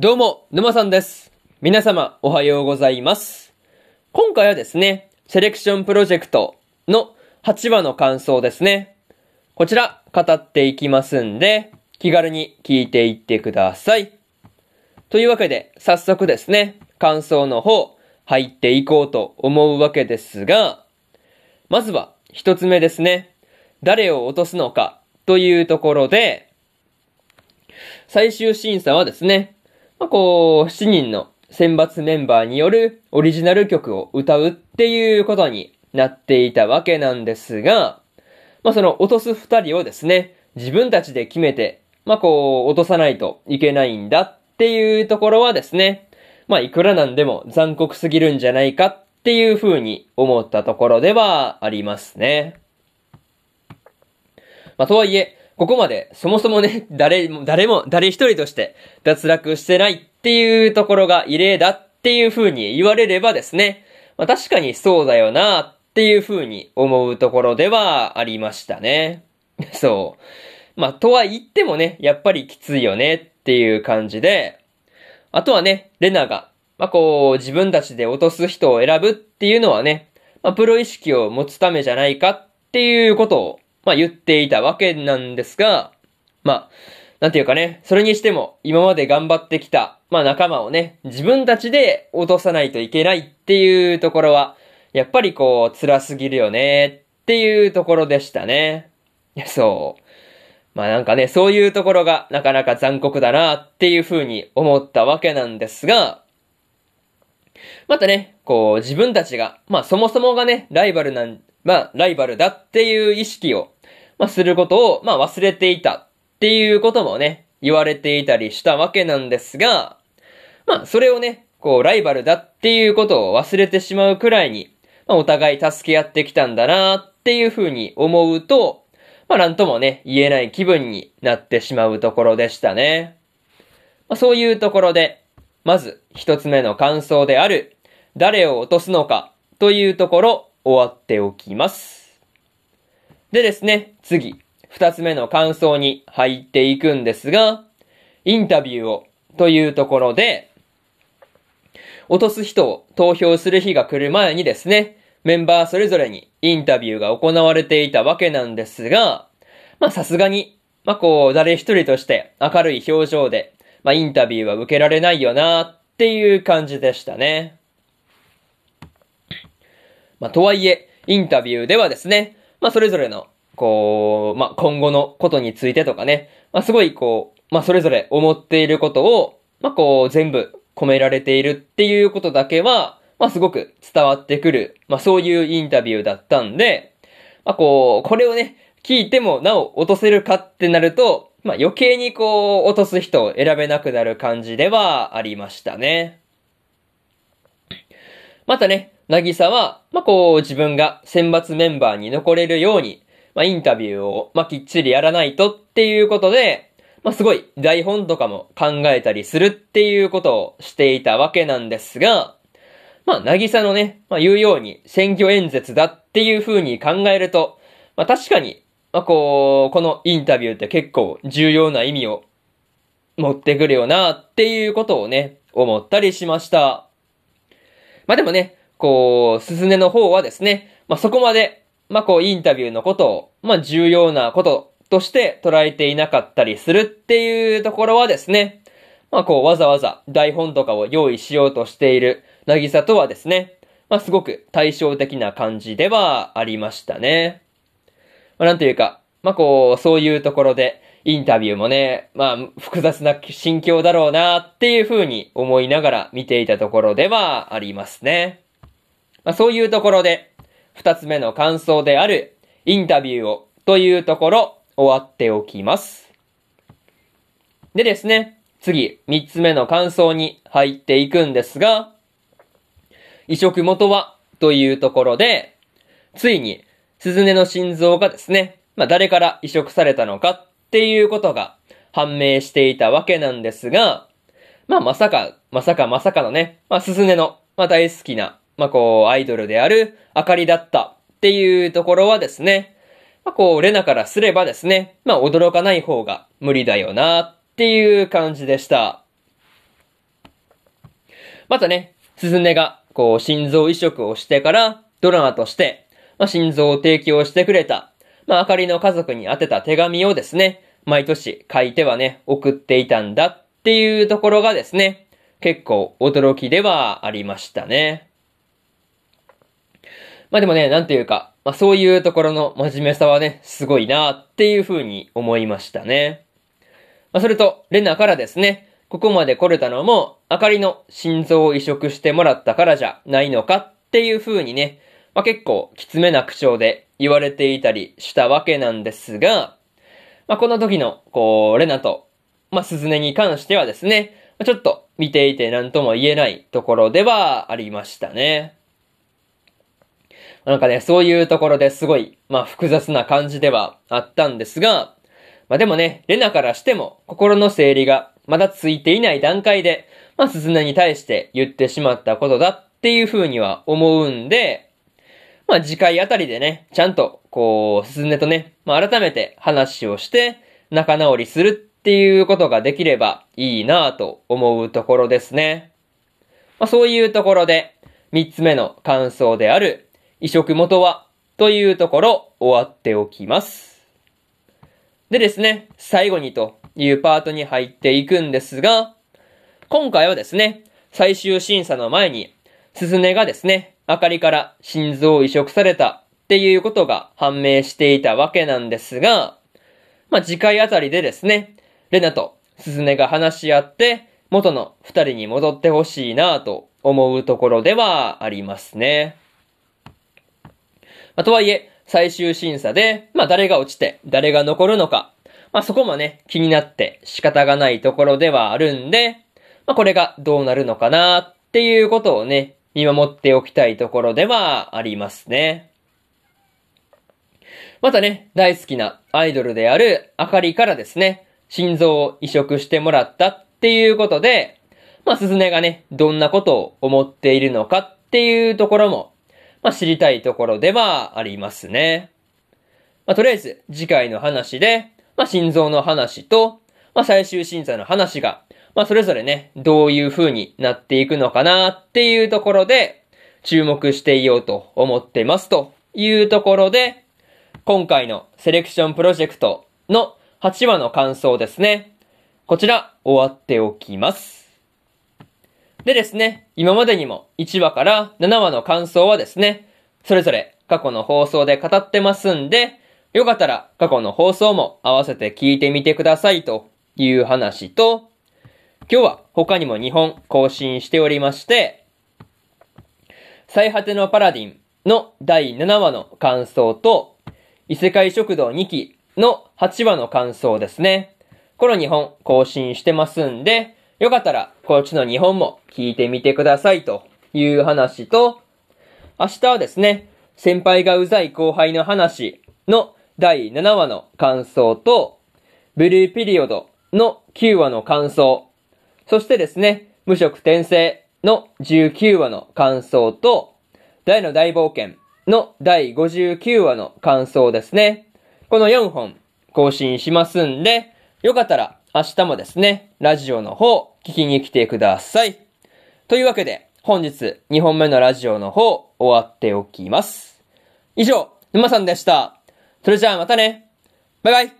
どうも、沼さんです。皆様、おはようございます。今回はですね、セレクションプロジェクトの8話の感想ですね。こちら、語っていきますんで、気軽に聞いていってください。というわけで、早速ですね、感想の方、入っていこうと思うわけですが、まずは、一つ目ですね。誰を落とすのか、というところで、最終審査はですね、まあ、こう、7人の選抜メンバーによるオリジナル曲を歌うっていうことになっていたわけなんですが、まあ、その落とす2人をですね、自分たちで決めて、まあ、こう、落とさないといけないんだっていうところはですね、まあ、いくらなんでも残酷すぎるんじゃないかっていう風に思ったところではありますね。まあ、とはいえ、ここまでそもそもね、誰も、誰も、誰一人として脱落してないっていうところが異例だっていう風に言われればですね、まあ、確かにそうだよなっていう風に思うところではありましたね。そう。まあ、とは言ってもね、やっぱりきついよねっていう感じで、あとはね、レナが、まあ、こう、自分たちで落とす人を選ぶっていうのはね、まあ、プロ意識を持つためじゃないかっていうことを、まあ、言っていたわけなんですが、まあ、なんていうかね、それにしても今まで頑張ってきた、まあ仲間をね、自分たちで落とさないといけないっていうところは、やっぱりこう、辛すぎるよねっていうところでしたね。いや、そう。まあなんかね、そういうところがなかなか残酷だなっていうふうに思ったわけなんですが、またね、こう自分たちが、まあそもそもがね、ライバルなん、まあライバルだっていう意識を、まあすることを、まあ忘れていたっていうこともね、言われていたりしたわけなんですが、まあそれをね、こうライバルだっていうことを忘れてしまうくらいに、まあお互い助け合ってきたんだなっていうふうに思うと、まあなんともね、言えない気分になってしまうところでしたね。まあそういうところで、まず一つ目の感想である、誰を落とすのかというところ終わっておきます。でですね、次、二つ目の感想に入っていくんですが、インタビューをというところで、落とす人を投票する日が来る前にですね、メンバーそれぞれにインタビューが行われていたわけなんですが、まあさすがに、まあこう、誰一人として明るい表情で、まあインタビューは受けられないよなっていう感じでしたね。まあとはいえ、インタビューではですね、まあそれぞれの、こう、まあ今後のことについてとかね、まあすごいこう、まあそれぞれ思っていることを、まあこう全部込められているっていうことだけは、まあすごく伝わってくる、まあそういうインタビューだったんで、まあこう、これをね、聞いてもなお落とせるかってなると、まあ余計にこう、落とす人を選べなくなる感じではありましたね。またね、なぎさは、まあこう、自分が選抜メンバーに残れるように、まあインタビューを、まあきっちりやらないとっていうことで、まあすごい台本とかも考えたりするっていうことをしていたわけなんですが、まあ、なぎさのね、まあ、言うように選挙演説だっていう風に考えると、まあ、確かに、まあ、こう、このインタビューって結構重要な意味を持ってくるよなっていうことをね、思ったりしました。まあ、でもね、こう、すずねの方はですね、まあ、そこまで、まあ、こう、インタビューのことを、まあ、重要なこととして捉えていなかったりするっていうところはですね、まあ、こう、わざわざ台本とかを用意しようとしているなぎさとはですね、まあ、すごく対照的な感じではありましたね。まあ、なんというか、まあ、こう、そういうところで、インタビューもね、まあ、複雑な心境だろうなっていう風に思いながら見ていたところではありますね。まあ、そういうところで、二つ目の感想である、インタビューを、というところ、終わっておきます。でですね、次、三つ目の感想に入っていくんですが、移植元はというところで、ついに、鈴音の心臓がですね、まあ誰から移植されたのかっていうことが判明していたわけなんですが、まあまさか、まさかまさかのね、まあ鈴音の、まあ大好きな、まあこう、アイドルであるあかりだったっていうところはですね、まあこう、レナからすればですね、まあ驚かない方が無理だよなっていう感じでした。またね、鈴音が、こう、心臓移植をしてから、ドラマとして、まあ、心臓を提供してくれた、まあ、あかりの家族に宛てた手紙をですね、毎年書いてはね、送っていたんだっていうところがですね、結構驚きではありましたね。まあでもね、なんていうか、まあそういうところの真面目さはね、すごいなっていうふうに思いましたね。まあそれと、レナからですね、ここまで来れたのも、あかりの心臓を移植してもらったからじゃないのかっていう風にね、まあ、結構きつめな口調で言われていたりしたわけなんですが、まあ、この時の、こう、レナと、まあ、鈴音に関してはですね、ちょっと見ていて何とも言えないところではありましたね。なんかね、そういうところですごい、まあ、複雑な感じではあったんですが、まあ、でもね、レナからしても心の整理がまだついていない段階で、まあ、鈴音に対して言ってしまったことだっていう風には思うんで、まあ、次回あたりでね、ちゃんと、こう、鈴音とね、まあ、改めて話をして、仲直りするっていうことができればいいなぁと思うところですね。まあ、そういうところで、三つ目の感想である、移植元は、というところ、終わっておきます。でですね、最後にというパートに入っていくんですが、今回はですね、最終審査の前に、鈴音がですね、あかりから心臓を移植されたっていうことが判明していたわけなんですが、まあ、次回あたりでですね、レナと鈴音が話し合って、元の二人に戻ってほしいなぁと思うところではありますね。まあ、とはいえ、最終審査で、まあ、誰が落ちて、誰が残るのか、まあそこもね、気になって仕方がないところではあるんで、まあこれがどうなるのかなっていうことをね、見守っておきたいところではありますね。またね、大好きなアイドルであるあかりからですね、心臓を移植してもらったっていうことで、まあ、すずねがね、どんなことを思っているのかっていうところも、まあ、知りたいところではありますね。まあ、とりあえず、次回の話で、まあ、心臓の話と、まあ、最終審査の話が、まあ、それぞれね、どういう風になっていくのかなっていうところで、注目していようと思ってますというところで、今回のセレクションプロジェクトの8話の感想ですね。こちら、終わっておきます。でですね、今までにも1話から7話の感想はですね、それぞれ過去の放送で語ってますんで、よかったら過去の放送も合わせて聞いてみてくださいという話と、今日は他にも2本更新しておりまして、最果てのパラディンの第7話の感想と、異世界食堂2期の8話の感想ですね。この2本更新してますんで、よかったらこっちの2本も聞いてみてくださいという話と、明日はですね、先輩がうざい後輩の話の第7話の感想と、ブルーピリオドの9話の感想、そしてですね、無色転生の19話の感想と、大の大冒険の第59話の感想ですね。この4本更新しますんで、よかったら明日もですね、ラジオの方聞きに来てください。というわけで、本日2本目のラジオの方終わっておきます。以上、沼さんでした。それじゃあまたね。バイバイ。